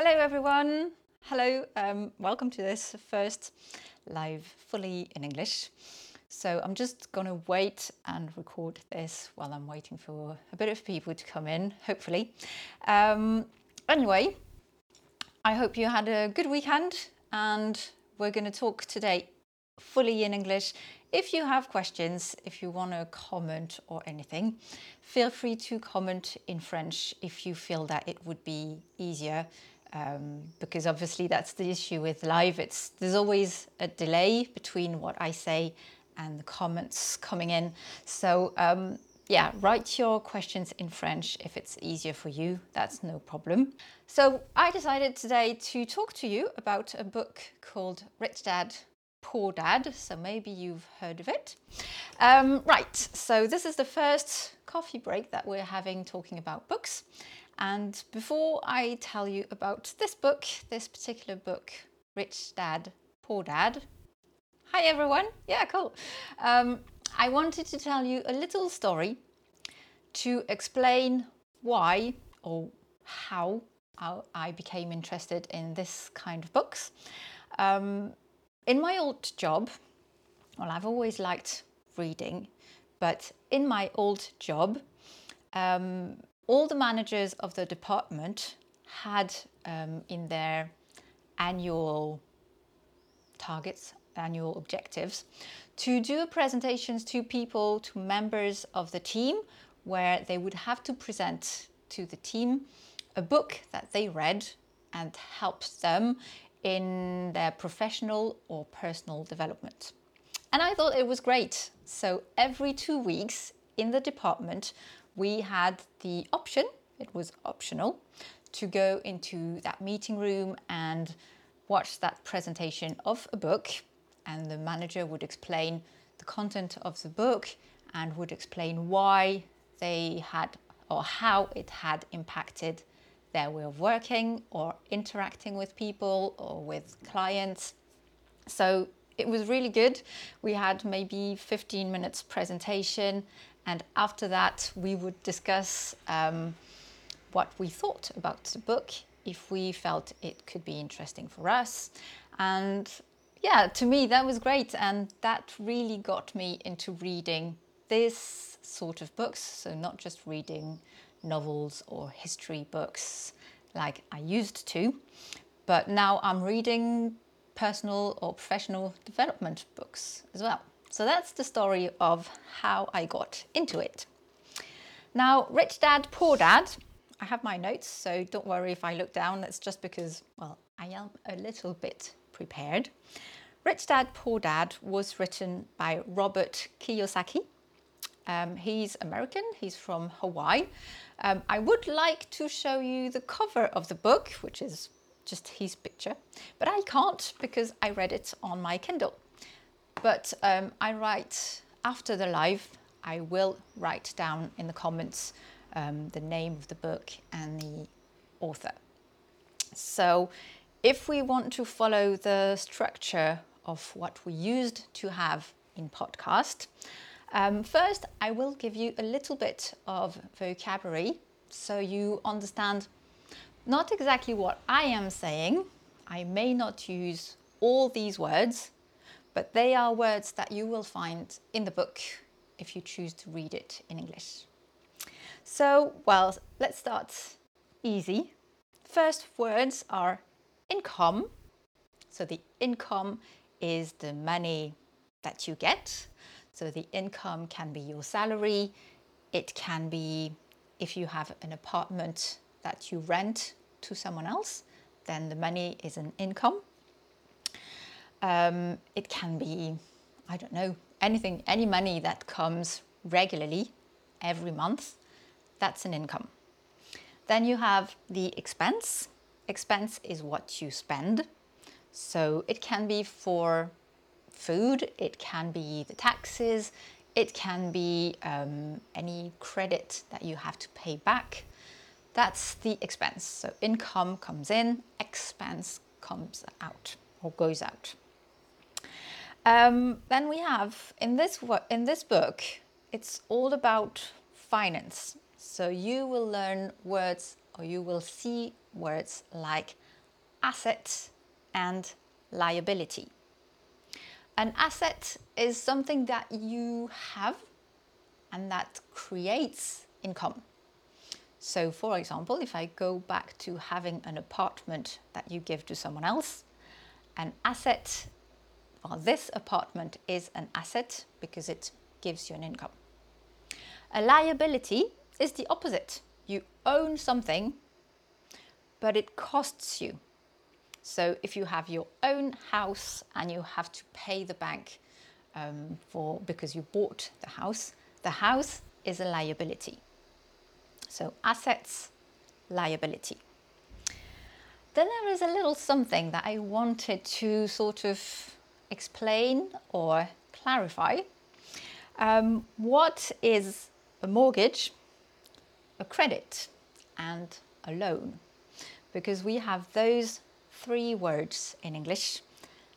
Hello, everyone. Hello, um, welcome to this first live fully in English. So I'm just going to wait and record this while I'm waiting for a bit of people to come in, hopefully. Um, anyway, I hope you had a good weekend and we're going to talk today fully in English. If you have questions, if you want to comment or anything, feel free to comment in French if you feel that it would be easier. Um, because obviously that's the issue with live. It's there's always a delay between what I say and the comments coming in. So um, yeah, write your questions in French if it's easier for you. That's no problem. So I decided today to talk to you about a book called Rich Dad Poor Dad, so maybe you've heard of it. Um, right, so this is the first coffee break that we're having talking about books. And before I tell you about this book, this particular book, Rich Dad, Poor Dad, hi everyone, yeah, cool. Um, I wanted to tell you a little story to explain why or how I became interested in this kind of books. Um, in my old job, well, I've always liked reading, but in my old job, um, all the managers of the department had um, in their annual targets, annual objectives, to do presentations to people, to members of the team, where they would have to present to the team a book that they read and helped them in their professional or personal development. And I thought it was great. So every two weeks in the department, we had the option, it was optional, to go into that meeting room and watch that presentation of a book. And the manager would explain the content of the book and would explain why they had or how it had impacted their way of working or interacting with people or with clients. So it was really good. We had maybe 15 minutes presentation, and after that, we would discuss um, what we thought about the book, if we felt it could be interesting for us. And yeah, to me, that was great, and that really got me into reading this sort of books. So, not just reading novels or history books like I used to, but now I'm reading personal or professional development books as well. So that's the story of how I got into it. Now, Rich Dad, Poor Dad, I have my notes, so don't worry if I look down. That's just because, well, I am a little bit prepared. Rich Dad, Poor Dad was written by Robert Kiyosaki. Um, he's American, he's from Hawaii, um, I would like to show you the cover of the book, which is just his picture, but I can't because I read it on my Kindle. But um, I write after the live, I will write down in the comments um, the name of the book and the author. So if we want to follow the structure of what we used to have in podcast, um, first, I will give you a little bit of vocabulary so you understand not exactly what I am saying. I may not use all these words, but they are words that you will find in the book if you choose to read it in English. So, well, let's start easy. First words are income. So, the income is the money that you get. So the income can be your salary, it can be if you have an apartment that you rent to someone else, then the money is an income. Um, it can be, I don't know, anything, any money that comes regularly every month, that's an income. Then you have the expense. Expense is what you spend. So it can be for food, it can be the taxes, it can be um, any credit that you have to pay back. That's the expense. So income comes in, expense comes out or goes out. Um, then we have in this in this book, it's all about finance. So you will learn words or you will see words like asset and liability. An asset is something that you have and that creates income. So, for example, if I go back to having an apartment that you give to someone else, an asset, well, this apartment is an asset because it gives you an income. A liability is the opposite. You own something, but it costs you. So if you have your own house and you have to pay the bank um, for because you bought the house, the house is a liability. So assets, liability. Then there is a little something that I wanted to sort of explain or clarify. Um, what is a mortgage, a credit, and a loan? Because we have those three words in English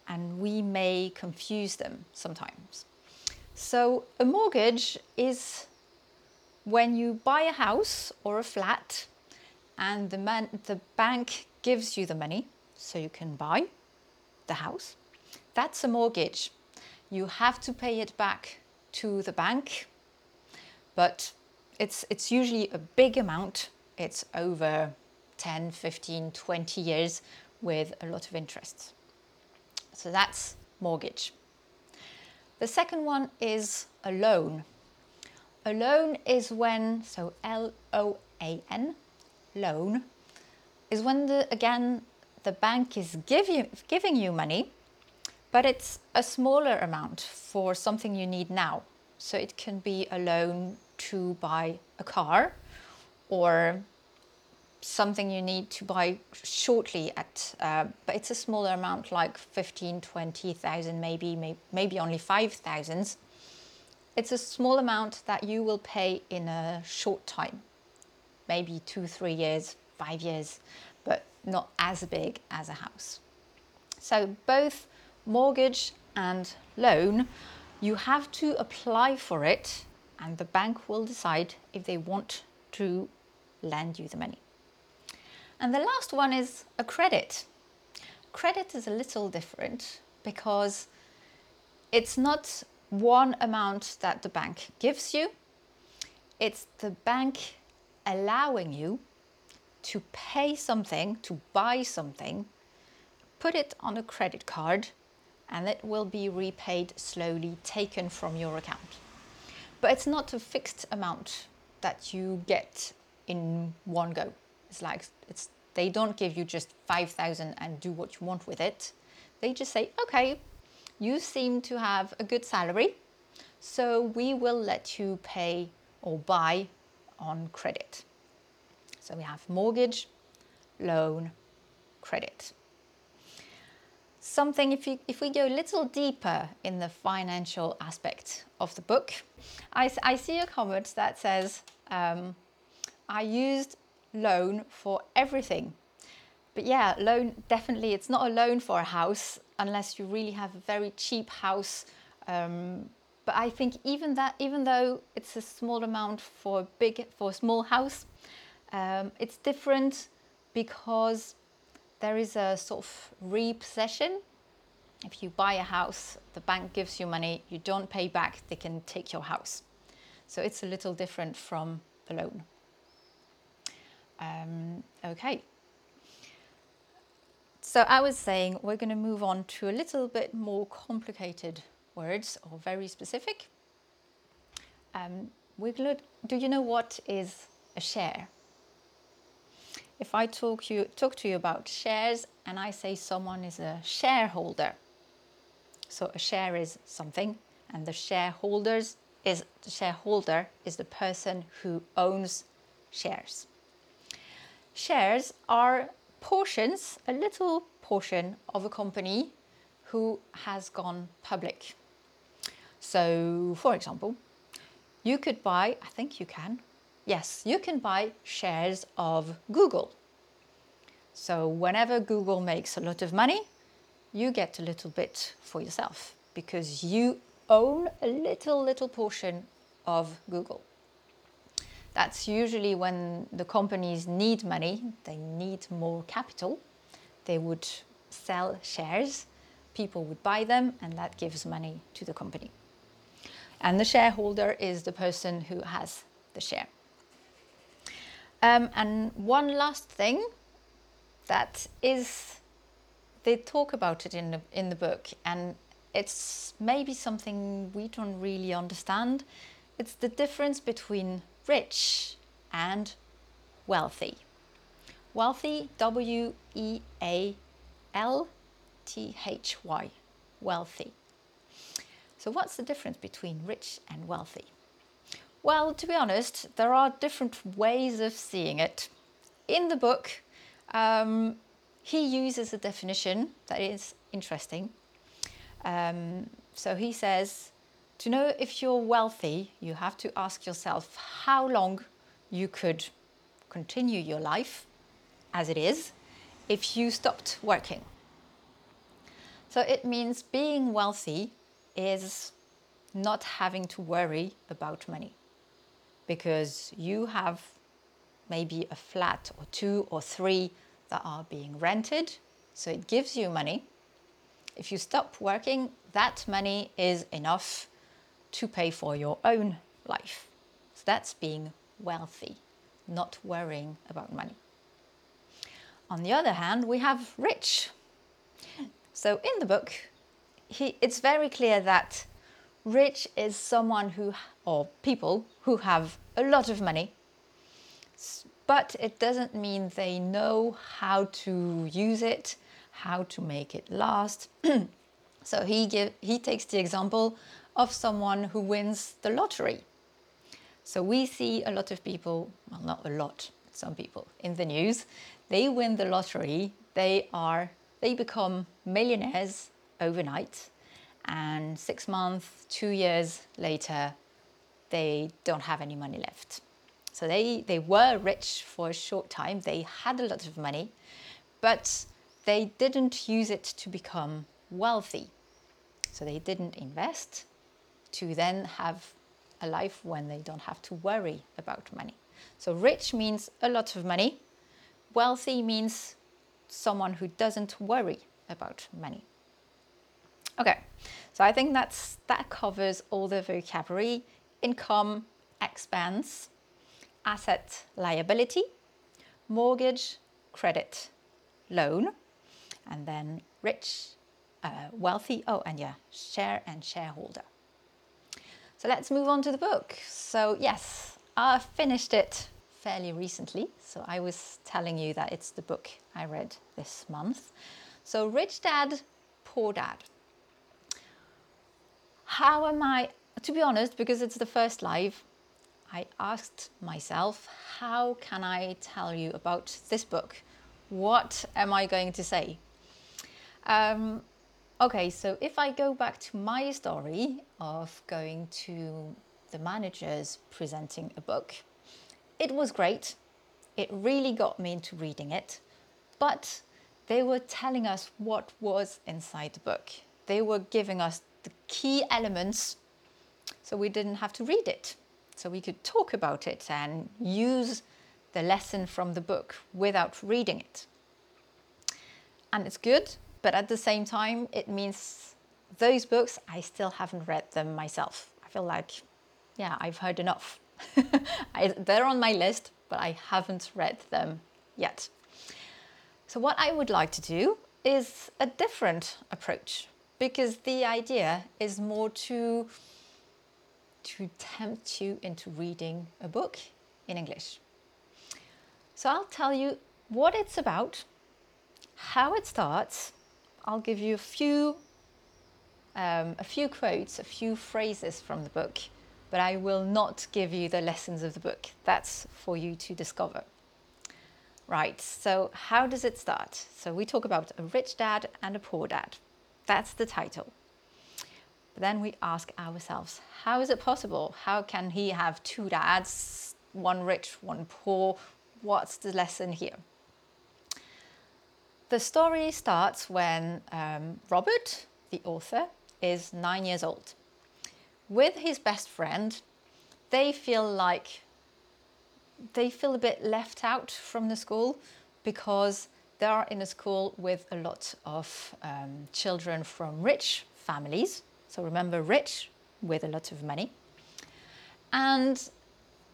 and we may confuse them sometimes. So, a mortgage is when you buy a house or a flat and the, man, the bank gives you the money so you can buy the house, that's a mortgage. You have to pay it back to the bank, but it's, it's usually a big amount. It's over 10, 15, 20 years with a lot of interest. So that's mortgage. The second one is a loan. A loan is when, so L O A N, loan, is when the, again the bank is give you, giving you money, but it's a smaller amount for something you need now. So it can be a loan to buy a car or something you need to buy shortly at uh, but it's a smaller amount like 15 20,000 maybe, maybe maybe only 5,000 it's a small amount that you will pay in a short time maybe 2 3 years 5 years but not as big as a house so both mortgage and loan you have to apply for it and the bank will decide if they want to lend you the money and the last one is a credit. Credit is a little different because it's not one amount that the bank gives you, it's the bank allowing you to pay something, to buy something, put it on a credit card, and it will be repaid slowly, taken from your account. But it's not a fixed amount that you get in one go. It's like it's they don't give you just 5000 and do what you want with it. They just say, "Okay, you seem to have a good salary, so we will let you pay or buy on credit." So we have mortgage, loan, credit. Something, if, you, if we go a little deeper in the financial aspect of the book, I, I see a comment that says, um, I used loan for everything. But yeah, loan definitely, it's not a loan for a house unless you really have a very cheap house. Um, but I think even that, even though it's a small amount for a big, for a small house, um, it's different because there is a sort of repossession. If you buy a house, the bank gives you money, you don't pay back, they can take your house. So it's a little different from a loan. Um, okay. So I was saying we're going to move on to a little bit more complicated words or very specific. Um, do you know what is a share? If I talk, you, talk to you about shares and I say someone is a shareholder, so a share is something and the shareholders is the shareholder is the person who owns shares shares are portions, a little portion of a company who has gone public. So, for example, you could buy, I think you can, yes, you can buy shares of Google. So, whenever Google makes a lot of money, you get a little bit for yourself because you own a little, little portion of Google. That's usually when the companies need money, they need more capital, they would sell shares, people would buy them, and that gives money to the company. And the shareholder is the person who has the share. Um, and one last thing that is, they talk about it in the, in the book, and it's maybe something we don't really understand. It's the difference between rich and wealthy. Wealthy, W E A L T H Y, wealthy. So, what's the difference between rich and wealthy? Well, to be honest, there are different ways of seeing it. In the book, um, he uses a definition that is interesting. Um, so he says, to know if you're wealthy, you have to ask yourself how long you could continue your life as it is if you stopped working. So it means being wealthy is not having to worry about money because you have maybe a flat or two or three that are being rented. So it gives you money. If you stop working, that money is enough to pay for your own life. So that's being wealthy, not worrying about money. On the other hand, we have rich. So in the book, he, it's very clear that rich is someone who, or people who have a lot of money, but it doesn't mean they know how to use it, how to make it last. so he, give, he takes the example of someone who wins the lottery. So we see a lot of people, well, not a lot, some people in the news, they win the lottery, they are they become millionaires overnight and 6 months, 2 years later they don't have any money left. So they they were rich for a short time, they had a lot of money, but they didn't use it to become wealthy. So they didn't invest to then have a life when they don't have to worry about money. So rich means a lot of money. Wealthy means someone who doesn't worry about money. Okay, so I think that's that covers all the vocabulary: income, expense, asset, liability, mortgage, credit, loan, and then rich, uh, wealthy. Oh, and yeah, share and shareholder. So let's move on to the book. So yes, I finished it fairly recently. So I was telling you that it's the book I read this month. So Rich Dad, Poor Dad. How am I, to be honest, because it's the first live, I asked myself, how can I tell you about this book? What am I going to say? Um, Okay, so if I go back to my story of going to the managers presenting a book, it was great. It really got me into reading it, but they were telling us what was inside the book. They were giving us the key elements so we didn't have to read it. So we could talk about it and use the lesson from the book without reading it. And it's good but at the same time, it means those books, I still haven't read them myself. I feel like, yeah, I've heard enough. I, they're on my list, but I haven't read them yet. So, what I would like to do is a different approach because the idea is more to, to tempt you into reading a book in English. So, I'll tell you what it's about, how it starts, I'll give you a few, um, a few quotes, a few phrases from the book, but I will not give you the lessons of the book. That's for you to discover. Right, so how does it start? So we talk about a rich dad and a poor dad. That's the title. But then we ask ourselves, how is it possible? How can he have two dads, one rich, one poor? What's the lesson here? The story starts when um, Robert, the author, is nine years old. With his best friend, they feel like they feel a bit left out from the school because they are in a school with a lot of um, children from rich families. So remember, rich with a lot of money. And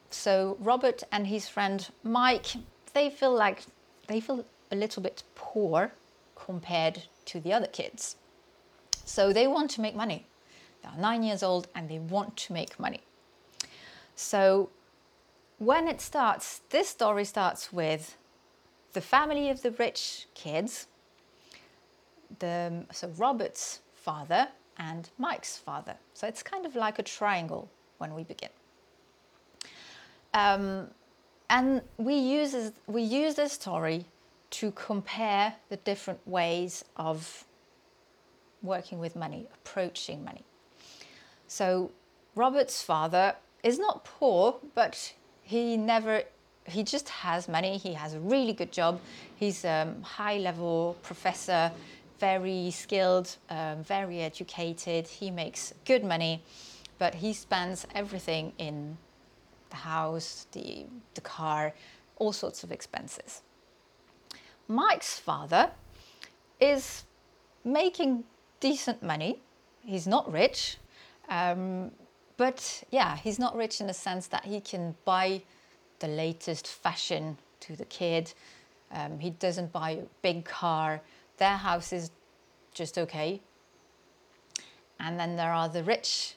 so Robert and his friend Mike, they feel like they feel a little bit poor compared to the other kids. So they want to make money. They are nine years old and they want to make money. So when it starts, this story starts with the family of the rich kids, the, so Robert's father and Mike's father. So it's kind of like a triangle when we begin. Um, and we use, we use this story to compare the different ways of working with money, approaching money. So Robert's father is not poor, but he never he just has money. He has a really good job. He's a high level professor, very skilled, um, very educated. He makes good money, but he spends everything in the house, the, the car, all sorts of expenses. Mike's father is making decent money. He's not rich, um, but yeah, he's not rich in the sense that he can buy the latest fashion to the kid. Um, he doesn't buy a big car. Their house is just okay. And then there are the rich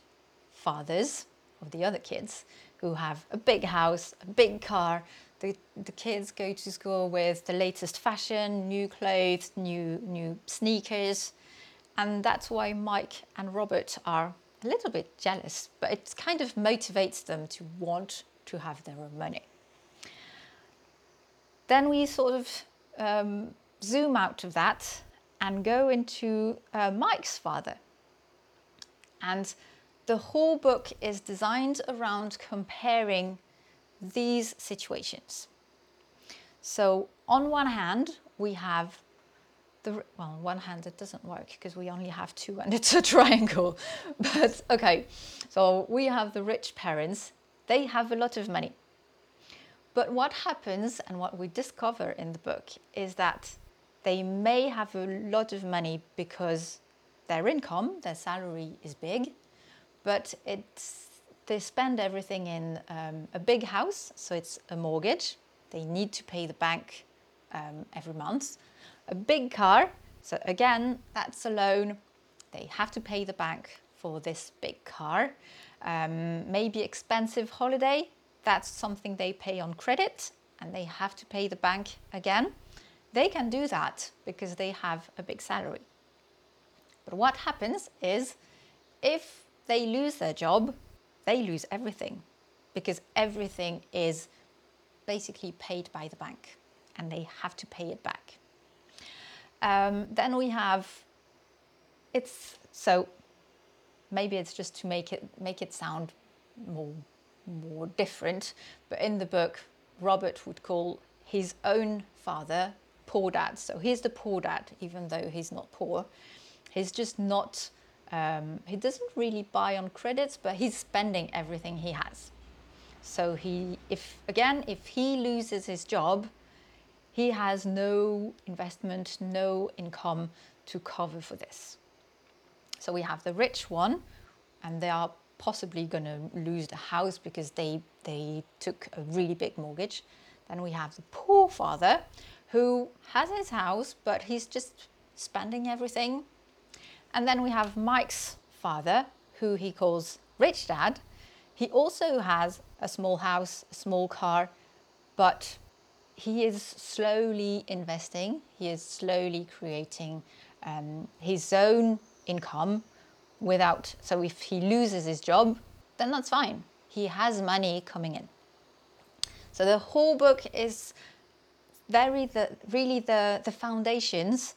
fathers of the other kids who have a big house, a big car. The, the kids go to school with the latest fashion, new clothes, new, new sneakers. And that's why Mike and Robert are a little bit jealous, but it kind of motivates them to want to have their own money. Then we sort of um, zoom out of that and go into uh, Mike's father. And the whole book is designed around comparing these situations. So, on one hand, we have the well, on one hand, it doesn't work because we only have two and it's a triangle. But okay, so we have the rich parents, they have a lot of money. But what happens and what we discover in the book is that they may have a lot of money because their income, their salary is big, but it's, they spend everything in um, a big house, so it's a mortgage. They need to pay the bank um, every month. A big car, so again, that's a loan. They have to pay the bank for this big car. Um, maybe expensive holiday, that's something they pay on credit and they have to pay the bank again. They can do that because they have a big salary. But what happens is if they lose their job, they lose everything because everything is basically paid by the bank and they have to pay it back. Um, then we have it's so maybe it's just to make it make it sound more more different, but in the book, Robert would call his own father poor dad. So he's the poor dad, even though he's not poor. He's just not, um, he doesn't really buy on credits, but he's spending everything he has. So he, if again, if he loses his job, he has no investment, no income to cover for this. So we have the rich one, and they are possibly going to lose the house because they they took a really big mortgage. Then we have the poor father who has his house but he's just spending everything. And then we have Mike's father who he calls rich dad. He also has a small house, a small car, but he is slowly investing. He is slowly creating um, his own income without, so if he loses his job, then that's fine. He has money coming in. So the whole book is very the really the, the foundations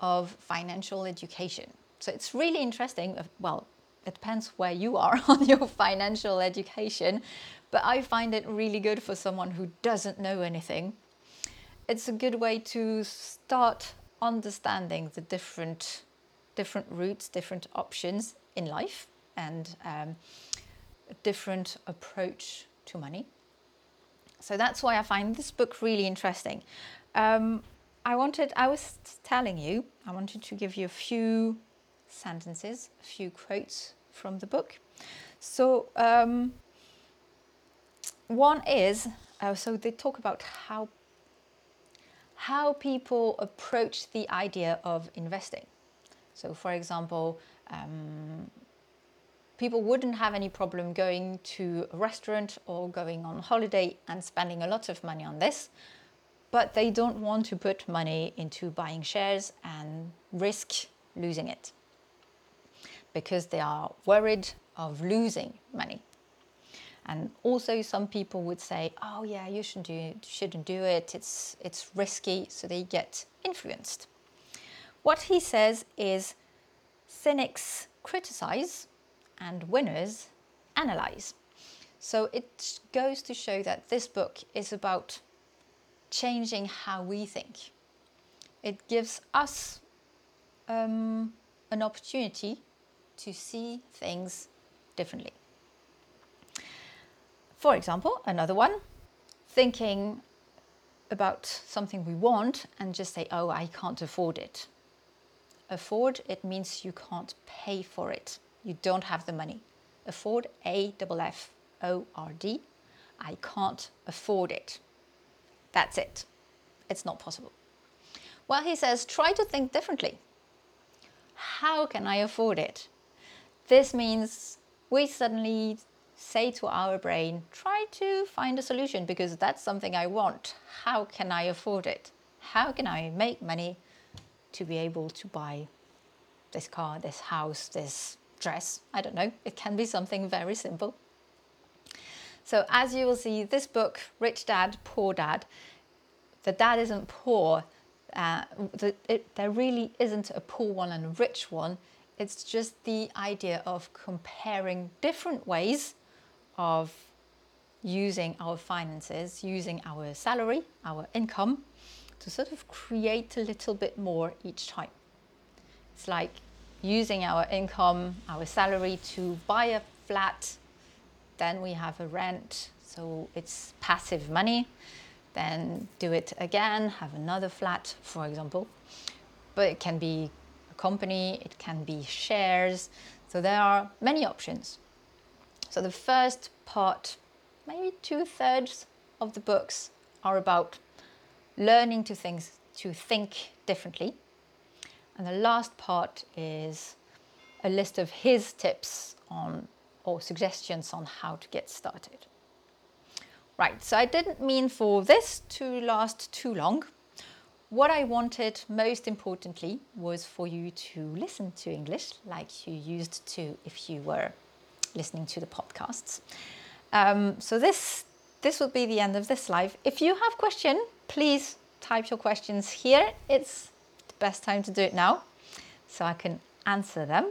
of financial education. So it's really interesting. Well, it depends where you are on your financial education, but I find it really good for someone who doesn't know anything. It's a good way to start understanding the different different routes, different options in life, and um, a different approach to money. So that's why I find this book really interesting. Um, I wanted, I was telling you, I wanted to give you a few sentences, a few quotes from the book. So, um, one is, uh, so they talk about how how people approach the idea of investing. So, for example, um, people wouldn't have any problem going to a restaurant or going on holiday and spending a lot of money on this, but they don't want to put money into buying shares and risk losing it because they are worried of losing money. And also, some people would say, "Oh, yeah, you shouldn't do shouldn't do it. It's it's risky." So they get influenced. What he says is, cynics criticize, and winners analyze. So it goes to show that this book is about changing how we think. It gives us um, an opportunity to see things differently. For example, another one, thinking about something we want and just say, oh, I can't afford it. Afford, it means you can't pay for it. You don't have the money. Afford, A double F O R D. I can't afford it. That's it. It's not possible. Well, he says, try to think differently. How can I afford it? This means we suddenly say to our brain, try to find a solution because that's something I want. How can I afford it? How can I make money to be able to buy this car, this house, this dress? I don't know. It can be something very simple. So, as you will see, this book, Rich Dad, Poor Dad, the dad isn't poor. Uh, the, it, there really isn't a poor one and a rich one. It's just the idea of comparing different ways of using our finances, using our salary, our income, to sort of create a little bit more each time. It's like using our income, our salary to buy a flat, then we have a rent, so it's passive money. Then do it again, have another flat, for example. But it can be a company, it can be shares. So there are many options. So the first part, maybe two thirds of the books are about learning to think, to think differently. And the last part is a list of his tips on or suggestions on how to get started. Right, so I didn't mean for this to last too long. What I wanted most importantly was for you to listen to English like you used to if you were listening to the podcasts. Um, so this this will be the end of this live. If you have question, please type your questions here. It's best time to do it now, so I can answer them.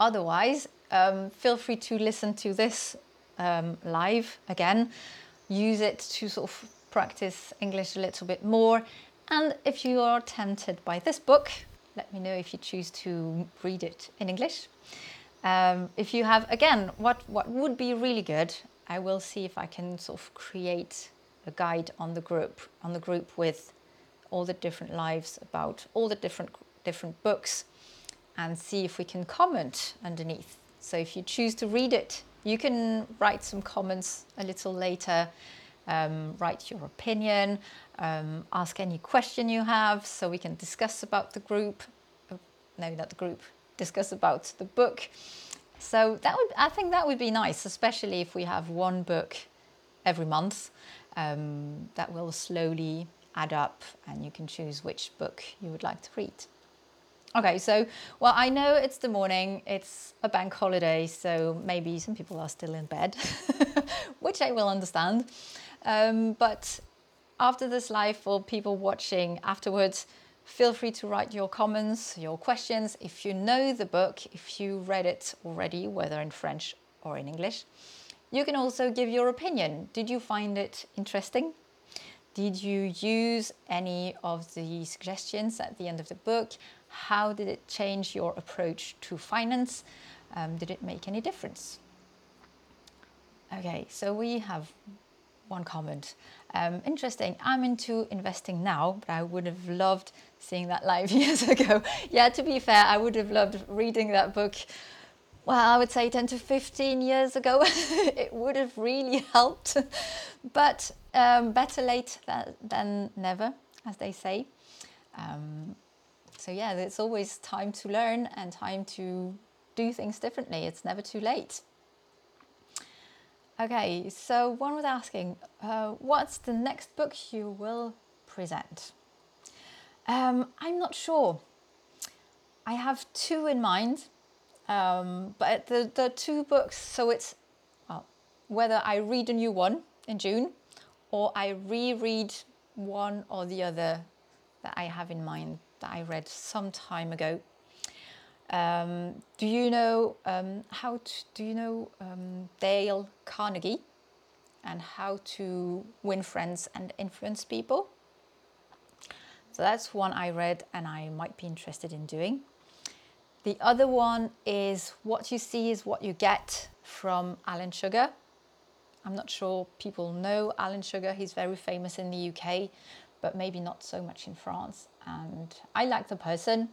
Otherwise, um, feel free to listen to this um, live again. Use it to sort of practice English a little bit more and if you are tempted by this book, let me know if you choose to read it in English. Um, if you have, again, what, what would be really good, I will see if I can sort of create a guide on the group, on the group with all the different lives about all the different different books and see if we can comment underneath. So if you choose to read it, you can write some comments a little later um, write your opinion, um, ask any question you have so we can discuss about the group. Uh, no, not the group, discuss about the book. So that would, I think that would be nice, especially if we have one book every month. Um, that will slowly add up and you can choose which book you would like to read. Okay, so, well, I know it's the morning, it's a bank holiday, so maybe some people are still in bed, which I will understand. Um, but after this live, for people watching afterwards, feel free to write your comments, your questions. If you know the book, if you read it already, whether in French or in English, you can also give your opinion. Did you find it interesting? Did you use any of the suggestions at the end of the book? How did it change your approach to finance? Um, did it make any difference? Okay, so we have one comment. Um, interesting. I'm into investing now, but I would have loved seeing that live years ago. yeah, to be fair, I would have loved reading that book. Well, I would say 10 to 15 years ago. it would have really helped. but um, better late than, than, never, as they say. Um, so, yeah, it's always time to learn and time to do things differently. It's never too late. Okay, so one was asking, uh, what's the next book you will present? Um, I'm not sure. I have two in mind, um, but the, the two books, so it's well, whether I read a new one in June or I reread one or the other that I have in mind that I read some time ago. Um, do you know um, how to, do you know um, Dale Carnegie and how to win friends and influence people? So that's one I read and I might be interested in doing. The other one is What You See is What You Get from Alan Sugar. I'm not sure people know Alan Sugar. He's very famous in the UK, but maybe not so much in France. And I like the person.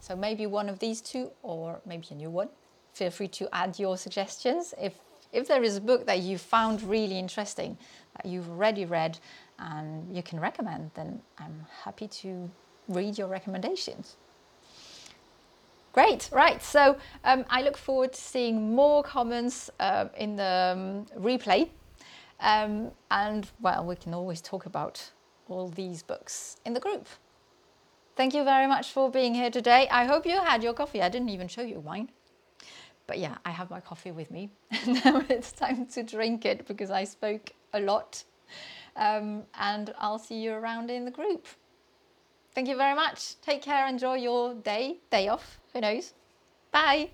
So maybe one of these two or maybe a new one. Feel free to add your suggestions. If, if there is a book that you found really interesting, that you've already read and you can recommend, then I'm happy to read your recommendations. Great, right. So um, I look forward to seeing more comments uh, in the um, replay. Um, and well, we can always talk about all these books in the group. Thank you very much for being here today. I hope you had your coffee. I didn't even show you mine. But yeah, I have my coffee with me. now it's time to drink it because I spoke a lot. Um, and I'll see you around in the group. Thank you very much. Take care. Enjoy your day, day off. Who knows? Bye.